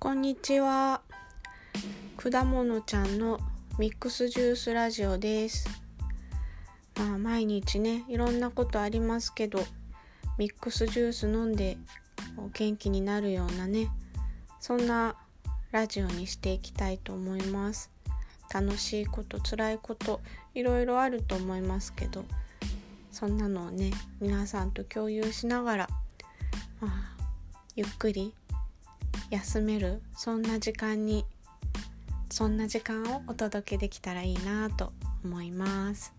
こんにちは。果物ちゃんのミックスジュースラジオです。まあ毎日ね、いろんなことありますけど、ミックスジュース飲んで元気になるようなね、そんなラジオにしていきたいと思います。楽しいこと辛いこといろいろあると思いますけどそんなのをね皆さんと共有しながら、まあ、ゆっくり休めるそんな時間にそんな時間をお届けできたらいいなと思います。